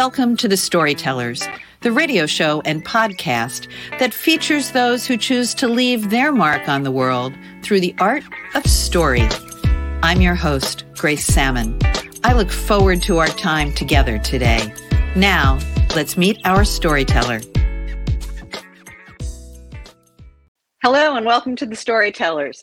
Welcome to The Storytellers, the radio show and podcast that features those who choose to leave their mark on the world through the art of story. I'm your host, Grace Sammon. I look forward to our time together today. Now, let's meet our storyteller. Hello, and welcome to The Storytellers.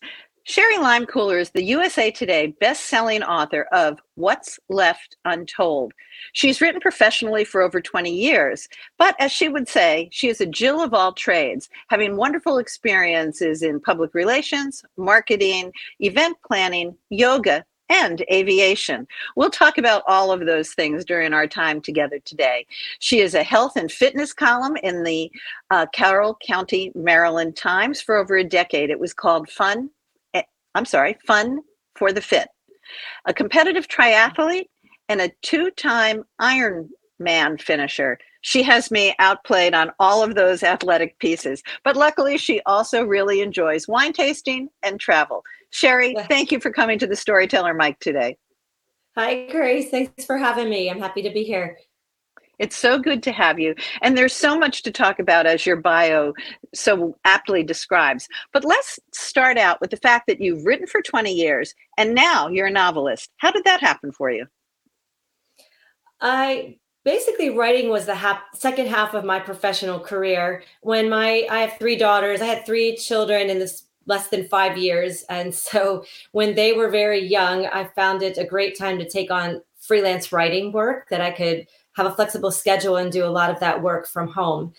Sherry Leimkuhler is the USA Today best-selling author of What's Left Untold. She's written professionally for over 20 years, but as she would say, she is a Jill of all trades, having wonderful experiences in public relations, marketing, event planning, yoga, and aviation. We'll talk about all of those things during our time together today. She is a health and fitness column in the uh, Carroll County, Maryland Times for over a decade. It was called Fun I'm sorry, Fun for the Fit, a competitive triathlete and a two time Ironman finisher. She has me outplayed on all of those athletic pieces, but luckily she also really enjoys wine tasting and travel. Sherry, thank you for coming to the Storyteller Mike today. Hi, Grace. Thanks for having me. I'm happy to be here. It's so good to have you. And there's so much to talk about as your bio so aptly describes. But let's start out with the fact that you've written for 20 years and now you're a novelist. How did that happen for you? I basically writing was the second half of my professional career. When my I have three daughters, I had three children in this less than 5 years and so when they were very young, I found it a great time to take on freelance writing work that I could have a flexible schedule and do a lot of that work from home.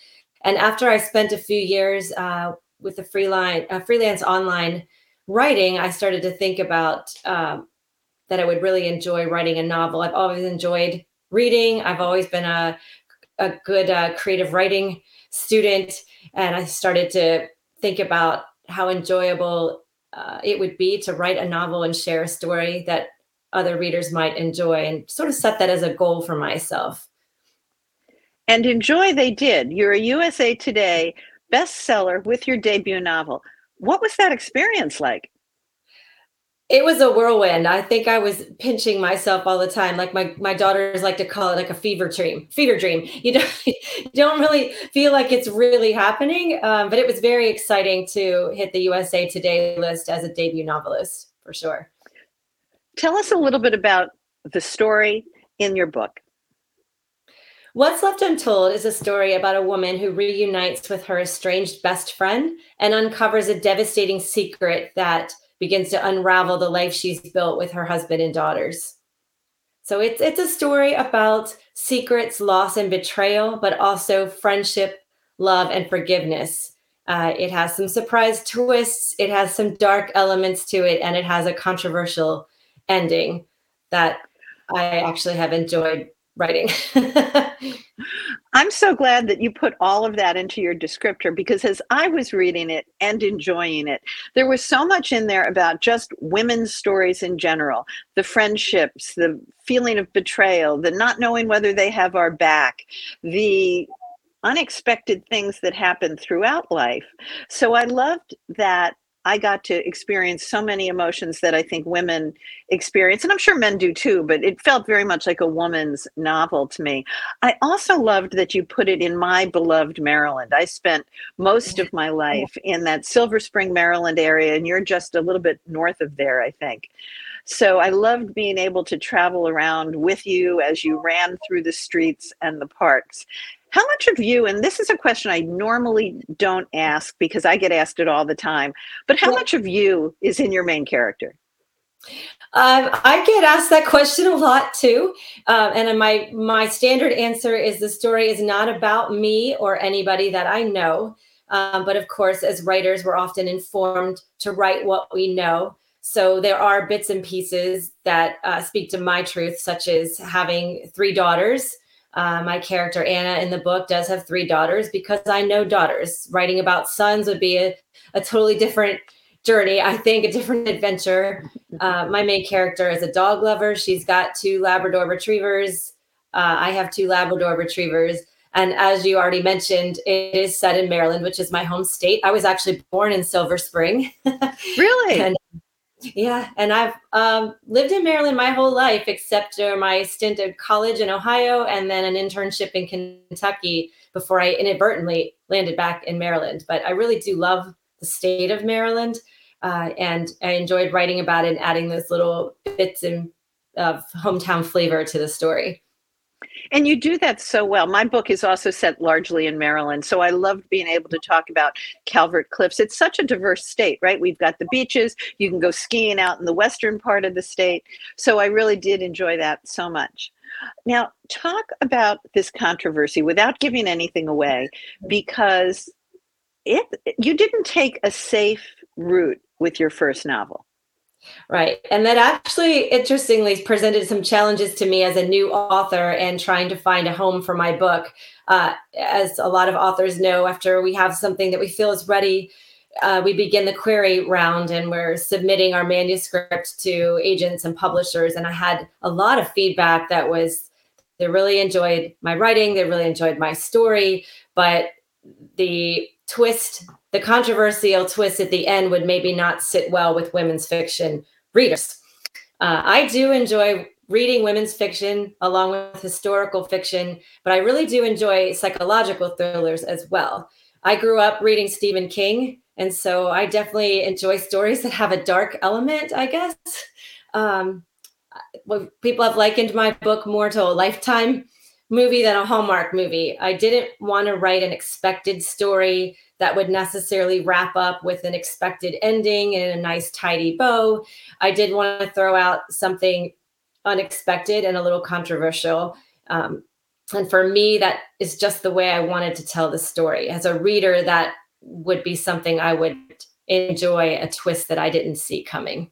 And after I spent a few years uh, with the freelance, uh, freelance online writing, I started to think about um, that I would really enjoy writing a novel. I've always enjoyed reading. I've always been a a good uh, creative writing student, and I started to think about how enjoyable uh, it would be to write a novel and share a story that other readers might enjoy, and sort of set that as a goal for myself. And enjoy they did. You're a USA Today bestseller with your debut novel. What was that experience like? It was a whirlwind. I think I was pinching myself all the time. Like my, my daughters like to call it like a fever dream, fever dream. You don't, you don't really feel like it's really happening. Um, but it was very exciting to hit the USA Today list as a debut novelist for sure. Tell us a little bit about the story in your book. What's Left Untold is a story about a woman who reunites with her estranged best friend and uncovers a devastating secret that begins to unravel the life she's built with her husband and daughters. So it's it's a story about secrets, loss, and betrayal, but also friendship, love, and forgiveness. Uh, it has some surprise twists. It has some dark elements to it, and it has a controversial ending that I actually have enjoyed writing. I'm so glad that you put all of that into your descriptor because as I was reading it and enjoying it, there was so much in there about just women's stories in general the friendships, the feeling of betrayal, the not knowing whether they have our back, the unexpected things that happen throughout life. So I loved that I got to experience so many emotions that I think women experience, and I'm sure men do too, but it felt very much like a woman's novel to me. I also loved that you put it in my beloved Maryland. I spent most of my life in that Silver Spring, Maryland area, and you're just a little bit north of there, I think. So I loved being able to travel around with you as you ran through the streets and the parks. How much of you, and this is a question I normally don't ask because I get asked it all the time, but how much of you is in your main character? Um, I get asked that question a lot too, uh, and my my standard answer is the story is not about me or anybody that I know, um, but of course, as writers, we're often informed to write what we know. So there are bits and pieces that uh, speak to my truth, such as having three daughters. Uh, my character Anna in the book does have three daughters because I know daughters. Writing about sons would be a, a totally different journey, I think, a different adventure. Uh, my main character is a dog lover. She's got two Labrador retrievers. Uh, I have two Labrador retrievers. And as you already mentioned, it is set in Maryland, which is my home state. I was actually born in Silver Spring. really? and Yeah, and I've um, lived in Maryland my whole life, except during my stint at college in Ohio and then an internship in Kentucky before I inadvertently landed back in Maryland. But I really do love the state of Maryland, uh, and I enjoyed writing about it and adding those little bits and of hometown flavor to the story. And you do that so well. My book is also set largely in Maryland. So I loved being able to talk about Calvert Cliffs. It's such a diverse state, right? We've got the beaches. You can go skiing out in the western part of the state. So I really did enjoy that so much. Now, talk about this controversy without giving anything away, because it you didn't take a safe route with your first novel. Right. And that actually, interestingly, presented some challenges to me as a new author and trying to find a home for my book. Uh, as a lot of authors know, after we have something that we feel is ready, uh, we begin the query round and we're submitting our manuscript to agents and publishers. And I had a lot of feedback that was they really enjoyed my writing, they really enjoyed my story, but the twist, the controversial twist at the end would maybe not sit well with women's fiction readers. Uh, I do enjoy reading women's fiction along with historical fiction, but I really do enjoy psychological thrillers as well. I grew up reading Stephen King, and so I definitely enjoy stories that have a dark element, I guess. Um, people have likened my book more to a lifetime movie than a Hallmark movie. I didn't want to write an expected story that would necessarily wrap up with an expected ending and a nice tidy bow. I did want to throw out something unexpected and a little controversial. Um, and for me, that is just the way I wanted to tell the story. As a reader, that would be something I would enjoy a twist that I didn't see coming.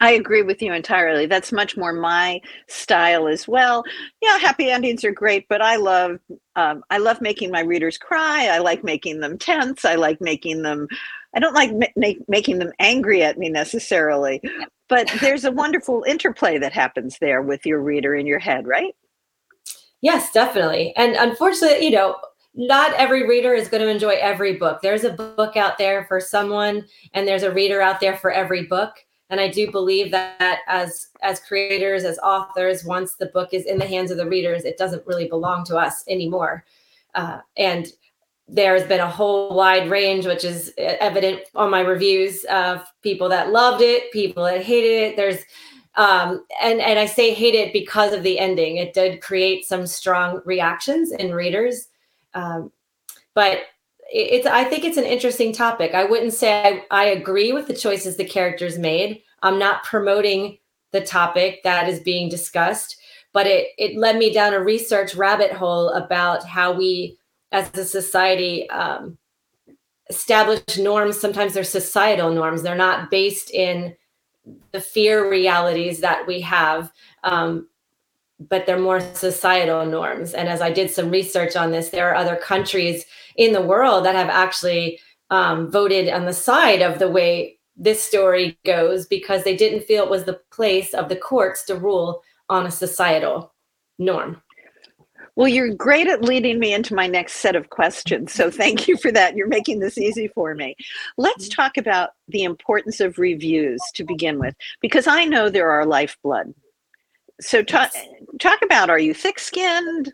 I agree with you entirely. That's much more my style as well. Yeah, happy endings are great, but I love um, I love making my readers cry. I like making them tense. I like making them. I don't like ma- making them angry at me necessarily, but there's a wonderful interplay that happens there with your reader in your head, right? Yes, definitely. And unfortunately, you know, not every reader is going to enjoy every book. There's a book out there for someone, and there's a reader out there for every book and i do believe that as as creators as authors once the book is in the hands of the readers it doesn't really belong to us anymore. Uh, and there's been a whole wide range which is evident on my reviews of people that loved it people that hated it. There's um, and and i say hate it because of the ending. It did create some strong reactions in readers. Um, but it's i think it's an interesting topic. I wouldn't say I, I, agree with the choices the characters made. I'm not promoting the topic that is being discussed but it it led me down a research rabbit hole about how we as a society um, establish norms. Sometimes they're societal norms. They're not based in the fear realities that we have um, but they're more societal norms. And as I did some research on this, there are other countries in the world that have actually um, voted on the side of the way this story goes because they didn't feel it was the place of the courts to rule on a societal norm. Well, you're great at leading me into my next set of questions. So thank you for that. You're making this easy for me. Let's talk about the importance of reviews to begin with, because I know there are lifeblood so talk talk about are you thick skinned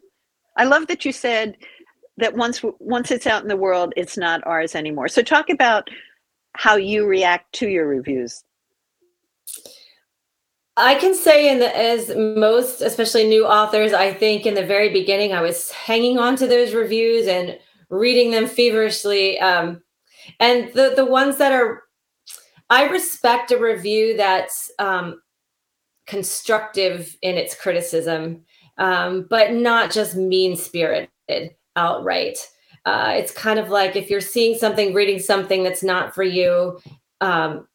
i love that you said that once once it's out in the world it's not ours anymore. So talk about how you react to your reviews. I can say in the, as most especially new authors i think in the very beginning i was hanging on to those reviews and reading them feverishly um, and the the ones that are i respect a review that's um, constructive in its criticism, um, but not just mean spirited outright. Uh, it's kind of like if you're seeing something, reading something that's not for you, um,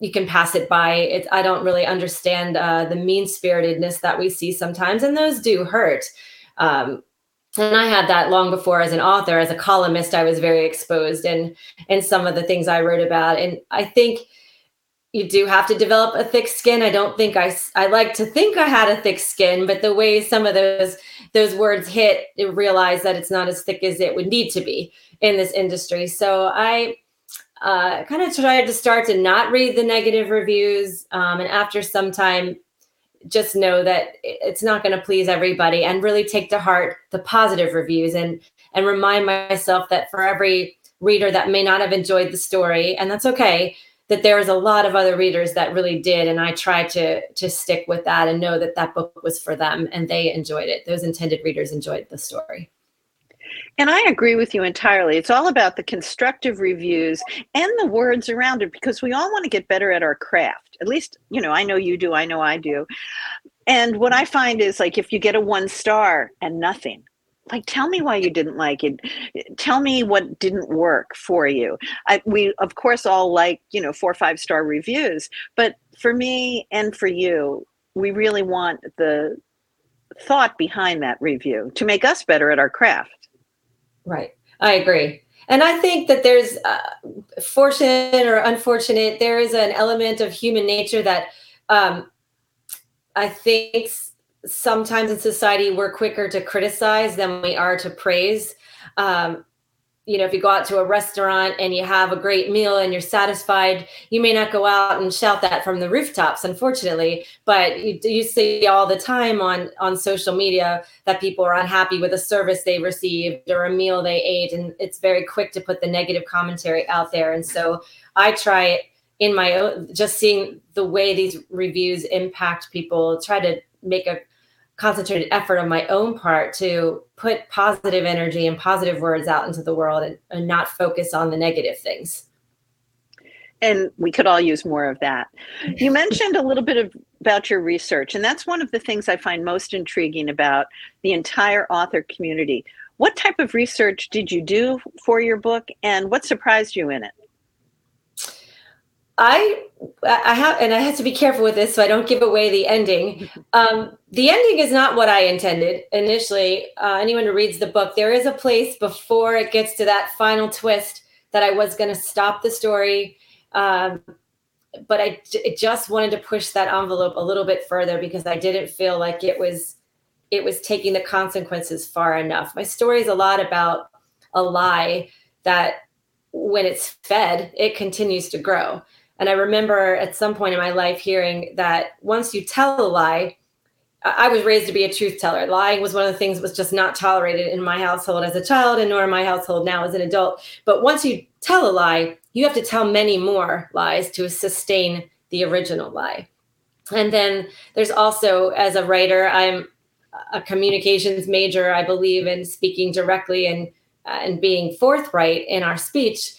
you can pass it by. It, I don't really understand uh, the mean spiritedness that we see sometimes, and those do hurt. Um, and I had that long before as an author, as a columnist, I was very exposed in in some of the things I wrote about, and I think you do have to develop a thick skin. I don't think I I like to think I had a thick skin, but the way some of those those words hit, you realize that it's not as thick as it would need to be in this industry. So I uh, kind of tried to start to not read the negative reviews. Um, and after some time, just know that it's not going to please everybody and really take to heart the positive reviews and and remind myself that for every reader that may not have enjoyed the story and that's okay that there was a lot of other readers that really did and i tried to to stick with that and know that that book was for them and they enjoyed it those intended readers enjoyed the story and I agree with you entirely. It's all about the constructive reviews and the words around it because we all want to get better at our craft. At least, you know, I know you do, I know I do. And what I find is like if you get a one star and nothing, like tell me why you didn't like it tell me what didn't work for you I, we of course all like you know four or five star reviews but for me and for you we really want the thought behind that review to make us better at our craft Right. I agree. And I think that there's uh, fortunate or unfortunate, there is an element of human nature that um, I think sometimes in society we're quicker to criticize than we are to praise. Um, you know, if you go out to a restaurant and you have a great meal and you're satisfied, you may not go out and shout that from the rooftops, unfortunately. But you, you see all the time on on social media that people are unhappy with a service they received or a meal they ate, and it's very quick to put the negative commentary out there. And so I try in my own, just seeing the way these reviews impact people, try to make a concentrated effort on my own part to put positive energy and positive words out into the world and, and, not focus on the negative things. And we could all use more of that. You mentioned a little bit of, about your research, and that's one of the things I find most intriguing about the entire author community. What type of research did you do for your book, and what surprised you in it? I I have and I have to be careful with this so I don't give away the ending. Um, the ending is not what I intended initially. Uh, anyone who reads the book, there is a place before it gets to that final twist that I was going to stop the story, um, but I, I just wanted to push that envelope a little bit further because I didn't feel like it was it was taking the consequences far enough. My story is a lot about a lie that when it's fed, it continues to grow. And I remember at some point in my life hearing that once you tell a lie, I was raised to be a truth teller. Lying was one of the things that was just not tolerated in my household as a child and nor in my household now as an adult. But once you tell a lie, you have to tell many more lies to sustain the original lie. And then there's also, as a writer, I'm a communications major. I believe in speaking directly and uh, and being forthright in our speech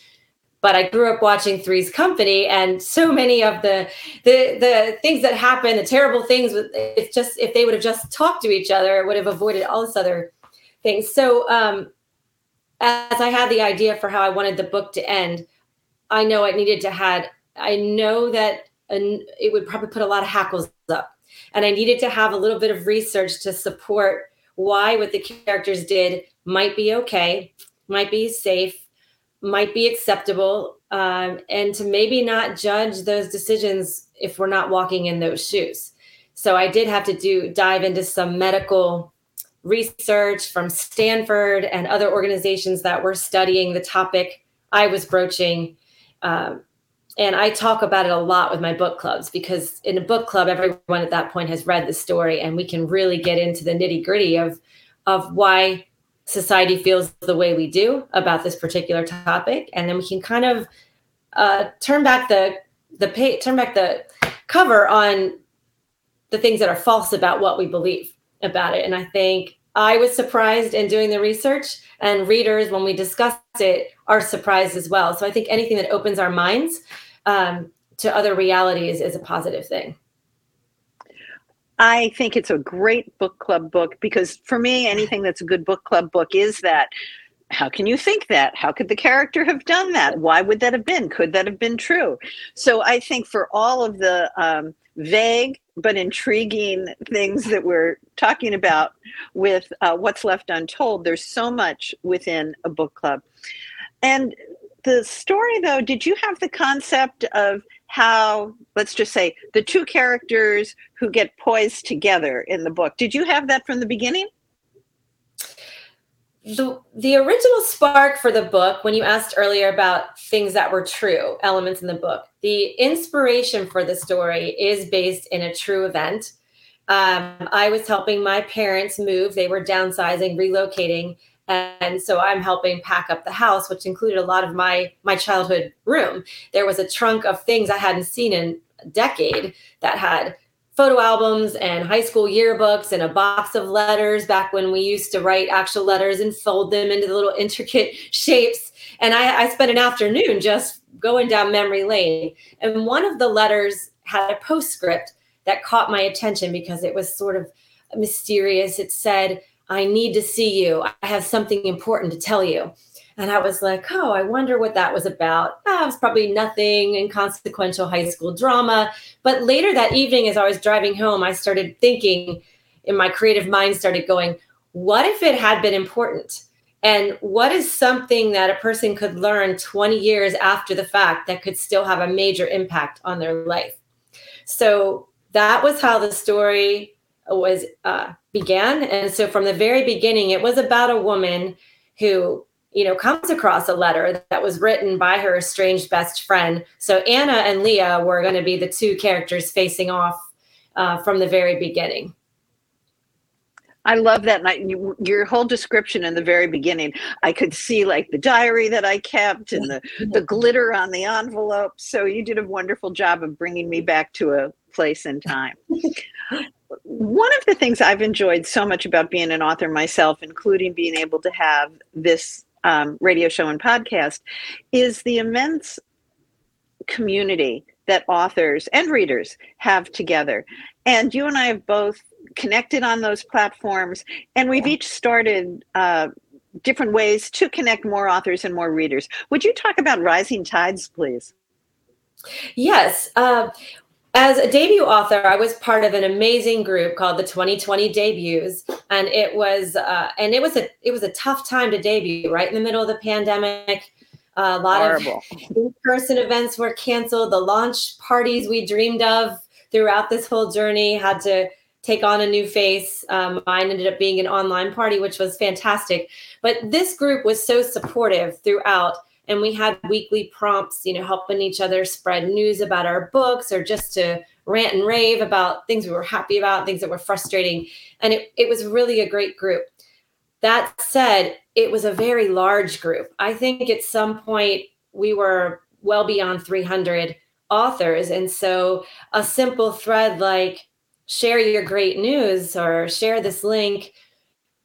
but I grew up watching Three's Company, and so many of the the the things that happen, the terrible things, it's just if they would have just talked to each other, it would have avoided all this other things. So, um, as I had the idea for how I wanted the book to end, I know I needed to had I know that an, it would probably put a lot of hackles up, and I needed to have a little bit of research to support why what the characters did might be okay, might be safe might be acceptable um, and to maybe not judge those decisions if we're not walking in those shoes. So i did have to do dive into some medical research from stanford and other organizations that were studying the topic i was broaching um, and i talk about it a lot with my book clubs because in a book club everyone at that point has read the story and we can really get into the nitty gritty of of why society feels the way we do about this particular topic. And then we can kind of uh, turn back the the page turn back the cover on the things that are false about what we believe about it. And i think i was surprised in doing the research and readers when we discuss it are surprised as well. So i think anything that opens our minds um, to other realities is a positive thing I think it's a great book club book because for me, anything that's a good book club book is that how can you think that? How could the character have done that? Why would that have been? Could that have been true? So I think for all of the um, vague but intriguing things that we're talking about with uh, What's Left Untold, there's so much within a book club. And the story, though, did you have the concept of how let's just say the two characters who get poised together in the book. Did you have that from the beginning? The the original spark for the book when you asked earlier about things that were true elements in the book the inspiration for the story is based in a true event. Um, i was helping my parents move. They were downsizing relocating and so i'm helping pack up the house which included a lot of my my childhood room there was a trunk of things i hadn't seen in a decade that had photo albums and high school yearbooks and a box of letters back when we used to write actual letters and fold them into the little intricate shapes. And I, I spent an afternoon just going down memory lane. And one of the letters had a postscript that caught my attention because it was sort of mysterious. It said, I need to see you. I have something important to tell you. And I was like, oh, I wonder what that was about. Oh, it was probably nothing inconsequential high school drama. But later that evening, as I was driving home, I started thinking, in my creative mind started going, what if it had been important? And what is something that a person could learn 20 years after the fact that could still have a major impact on their life? So that was how the story was uh, began. And so from the very beginning, it was about a woman who you know, comes across a letter that was written by her estranged best friend. So Anna and Leah were going to be the two characters facing off uh, from the very beginning. I love that. And I, you, your whole description in the very beginning, I could see like the diary that I kept and the, the glitter on the envelope. So you did a wonderful job of bringing me back to a place and time. One of the things I've enjoyed so much about being an author myself, including being able to have this um, radio show and podcast is the immense community that authors and readers have together. And you and I have both connected on those platforms, and we've each started uh, different ways to connect more authors and more readers. Would you talk about Rising Tides, please? Yes. Uh, as a debut author, I was part of an amazing group called the 2020 Debuts, and it was uh, and it was a it was a tough time to debut, right in the middle of the pandemic. Uh, a lot Horrible. of in-person events were canceled. The launch parties we dreamed of throughout this whole journey had to take on a new face. Um, mine ended up being an online party, which was fantastic. But this group was so supportive throughout and we had weekly prompts you know helping each other spread news about our books or just to rant and rave about things we were happy about things that were frustrating. And it, it was really a great group. That said it was a very large group. I think at some point we were well beyond 300 authors. And so a simple thread like share your great news or share this link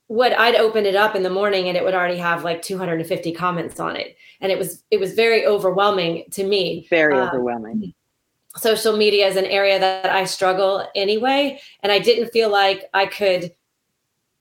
would I'd open it up in the morning and it would already have like 250 comments on it. And it was it was very overwhelming to me. Very um, overwhelming. Social media is an area that I struggle anyway. And I didn't feel like I could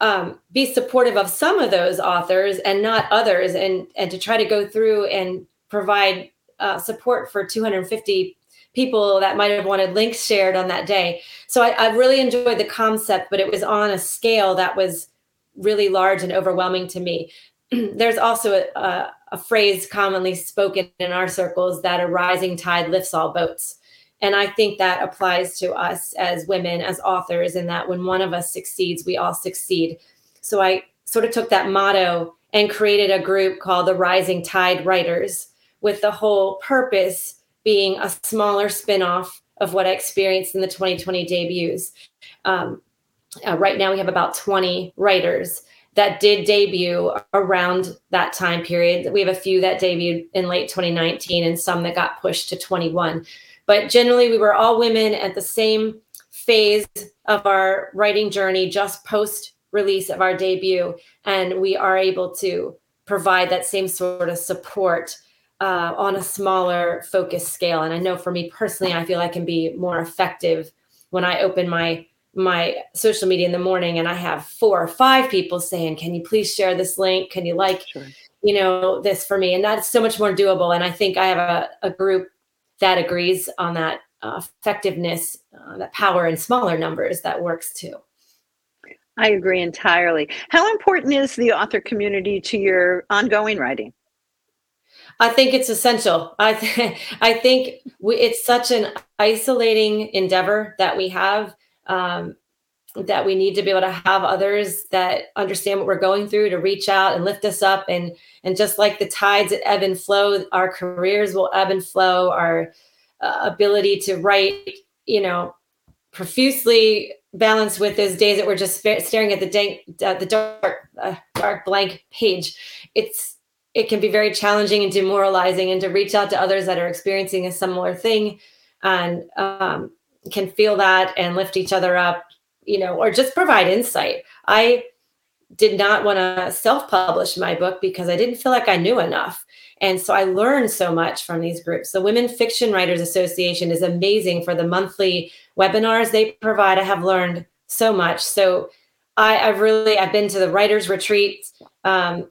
um, be supportive of some of those authors and not others and and to try to go through and provide uh, support for 250 people that might have wanted links shared on that day. So I, I really enjoyed the concept, but it was on a scale that was really large and overwhelming to me. There's also a, a, phrase commonly spoken in our circles that a rising tide lifts all boats. And I think that applies to us as women, as authors, in that when one of us succeeds, we all succeed. So I sort of took that motto and created a group called the Rising Tide Writers, with the whole purpose being a smaller spinoff of what I experienced in the 2020 debuts. Um, uh, right now, we have about 20 writers that did debut around that time period. We have a few that debuted in late 2019 and some that got pushed to 21. But generally, we were all women at the same phase of our writing journey, just post release of our debut. And we are able to provide that same sort of support uh, on a smaller focus scale. And I know for me personally, I feel I can be more effective when I open my my social media in the morning and I have four or five people saying, Can you please share this link? Can you like, sure. you know, this for me? And that's so much more doable. And I think I have a, a group that agrees on that uh, effectiveness, uh, that power in smaller numbers that works too. I agree entirely. How important is the author community to your ongoing writing? I think it's essential. I th- I think we, it's such an isolating endeavor that we have um, that we need to be able to have others that understand what we're going through to reach out and lift us up. And and just like the tides that ebb and flow our careers will ebb and flow. Our uh, ability to write you know profusely balanced with those days that we're just staring at the dank, uh, the dark uh, dark blank page. It's it can be very challenging and demoralizing and to reach out to others that are experiencing a similar thing. And um, can feel that and lift each other up you know, or just provide insight. I did not want to self publish my book because I didn't feel like I knew enough. And so I learned so much from these groups. The Women Fiction Writers Association is amazing for the monthly webinars they provide. I have learned so much. So I, I've really I've been to the writers retreat um,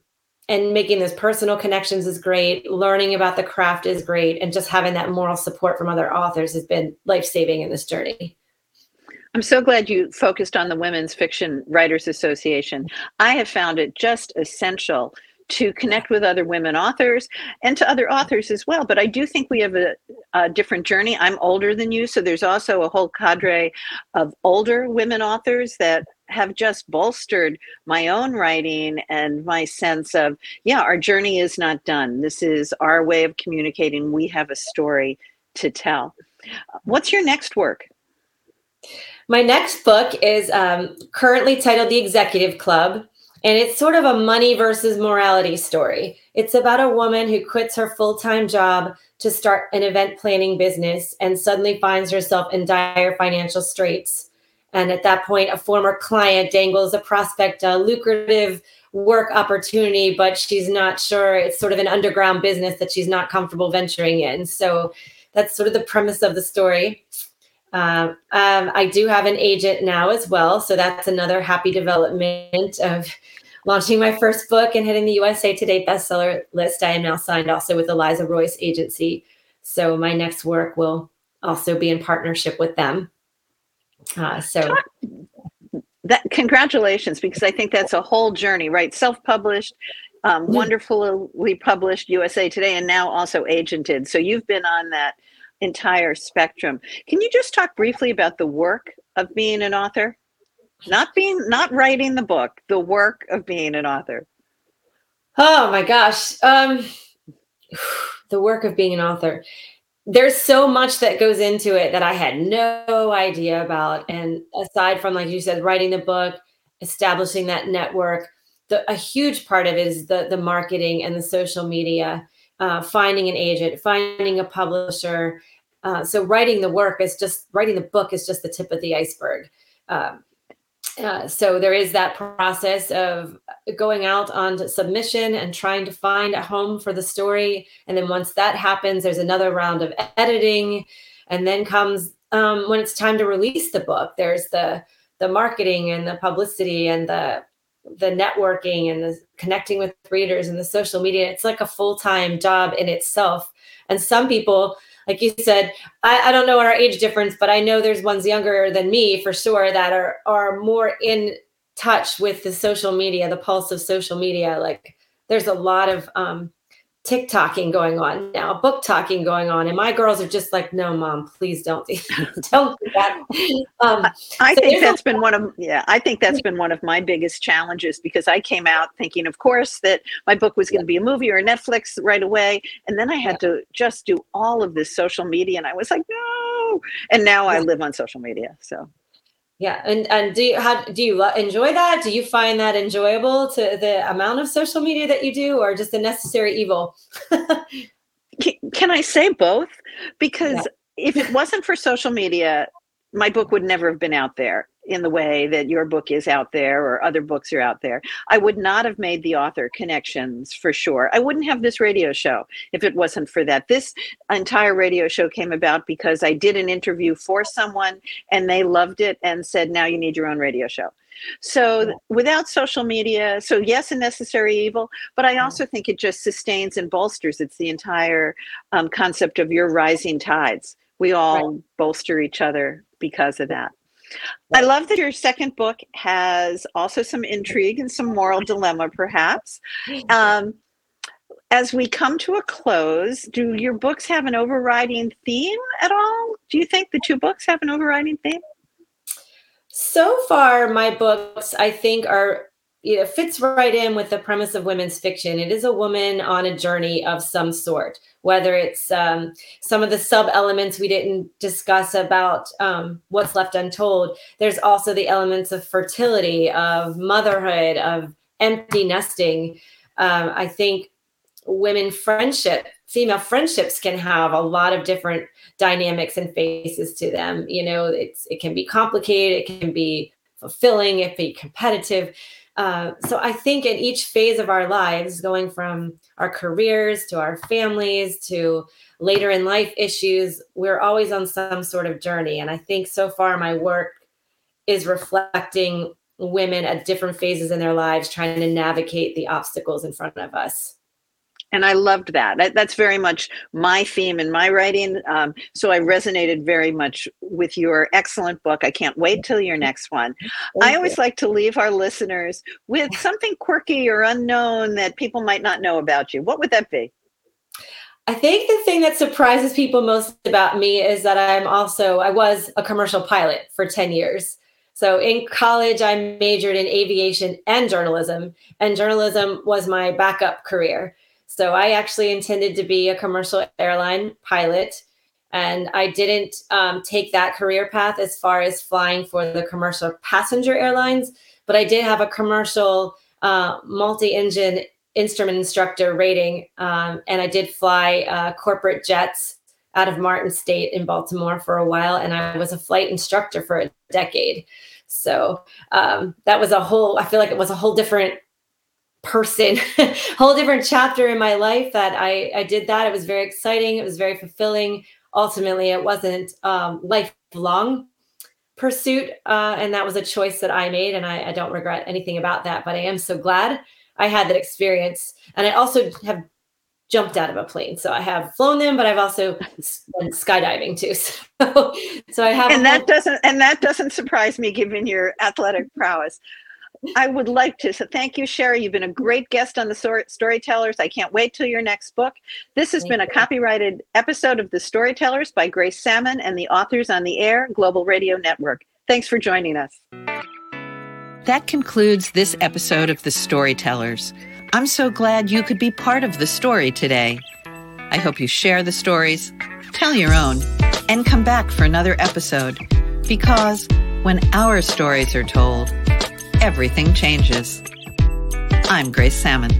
and making those personal connections is great. Learning about the craft is great, and just having that moral support from other authors has been life saving in this journey. I'm so glad you focused on the Women's Fiction Writers Association. I have found it just essential to connect with other women authors and to other authors as well. But I do think we have a, a, different journey. I'm older than you, so there's also a whole cadre of older women authors that have just bolstered my own writing and my sense of, yeah, our journey is not done. This is our way of communicating. We have a story to tell. What's your next work? My next book is um, currently titled The Executive Club, and it's sort of a money versus morality story. It's about a woman who quits her full time job to start an event planning business and suddenly finds herself in dire financial straits. And at that point, a former client dangles a prospect, a lucrative work opportunity, but she's not sure. It's sort of an underground business that she's not comfortable venturing in. So that's sort of the premise of the story. Um, um, I do have an agent now as well. So that's another happy development of launching my first book and hitting the USA Today bestseller list. I am now signed also with Eliza Royce Agency. So my next work will also be in partnership with them. Uh, so that congratulations, because I think that's a whole journey, right? Self-published, um, wonderfully published USA Today, and now also agented. So you've been on that entire spectrum. Can you just talk briefly about the work of being an author? Not being not writing the book, the work of being an author. Oh my gosh. Um the work of being an author. There's so much that goes into it that I had no idea about. And aside from, like you said, writing the book, establishing that network, the, a huge part of it is the the marketing and the social media, uh, finding an agent, finding a publisher, uh, so writing the work is just writing the book is just the tip of the iceberg. Um, uh, so there is that process of going out on submission and trying to find a home for the story, and then once that happens, there's another round of editing, and then comes um, when it's time to release the book. There's the the marketing and the publicity and the the networking and the connecting with readers and the social media. It's like a full time job in itself. And some people like you said, I, I don't know our age difference, but I know there's ones younger than me for sure that are are more in touch with the social media, the pulse of social media. Like there's a lot of um, TikToking going on now, book talking going on, and my girls are just like, "No, mom, please don't do, don't do that." Um, I so think that's a- been one of yeah, I think that's been one of my biggest challenges because I came out thinking, of course, that my book was going to be a movie or a Netflix right away, and then I had to just do all of this social media, and I was like, "No!" And now I live on social media, so yeah, and and do you how do you enjoy that? Do you find that enjoyable to the amount of social media that you do, or just a necessary evil? can, can, I say both? Because yeah. if it wasn't for social media, my book would never have been out there in the way that your book is out there or other books are out there. I would not have made the author connections for sure. I wouldn't have this radio show if it wasn't for that. This entire radio show came about because I did an interview for someone and they loved it and said, now you need your own radio show. So without social media, so yes, a necessary evil, but I also think it just sustains and bolsters. It's the entire um, concept of your rising tides. We all right. bolster each other because of that. I love that your second book has also some intrigue and some moral dilemma, perhaps. Um, as we come to a close, do your books have an overriding theme at all? Do you think the two books have an overriding theme? So far, my books, I think, are you know fits right in with the premise of women's fiction. It is a woman on a journey of some sort whether it's um, some of the sub elements we didn't discuss about um, what's left untold. There's also the elements of fertility of motherhood of empty nesting. Um, i think women friendship female friendships can have a lot of different dynamics and faces to them. You know it's it can be complicated it can be fulfilling it can be competitive uh, so I think in each phase of our lives, going from our careers to our families to later in life issues, we're always on some sort of journey. And I think so far my work is reflecting women at different phases in their lives trying to navigate the obstacles in front of us and I loved that. That's very much my theme in my writing. Um, so I resonated very much with your excellent book. I can't wait till your next one. Thank I always you. like to leave our listeners with something quirky or unknown that people might not know about you. What would that be? I think the thing that surprises people most about me is that I'm also, I was a commercial pilot for 10 years. So in college, I majored in aviation and journalism, and journalism was my backup career. So I actually intended to be a commercial airline pilot. And I didn't um, take that career path as far as flying for the commercial passenger airlines, but I did have a commercial uh, multi engine instrument instructor rating. Um, and I did fly uh, corporate jets out of Martin State in Baltimore for a while. And I was a flight instructor for a decade. So um, that was a whole, I feel like it was a whole different person. Whole different chapter in my life that I, I did that. It was very exciting. It was very fulfilling. Ultimately it wasn't um, lifelong pursuit uh, and that was a choice that i made and I, I don't regret anything about that but i am so glad i had that experience. And i also have jumped out of a plane so i have flown them but i've also been skydiving too so, so i have and that doesn't and that doesn't surprise me given your athletic prowess I would like to. So thank you, Sherry. You've been a great guest on the Storytellers. I can't wait till your next book. This has thank been a copyrighted episode of The Storytellers by Grace Sammon and the authors on the Air Global Radio Network. Thanks for joining us. That concludes this episode of The Storytellers. I'm so glad you could be part of the story today. I hope you share the stories, tell your own, and come back for another episode because when our stories are told, everything changes. I'm Grace Sammon.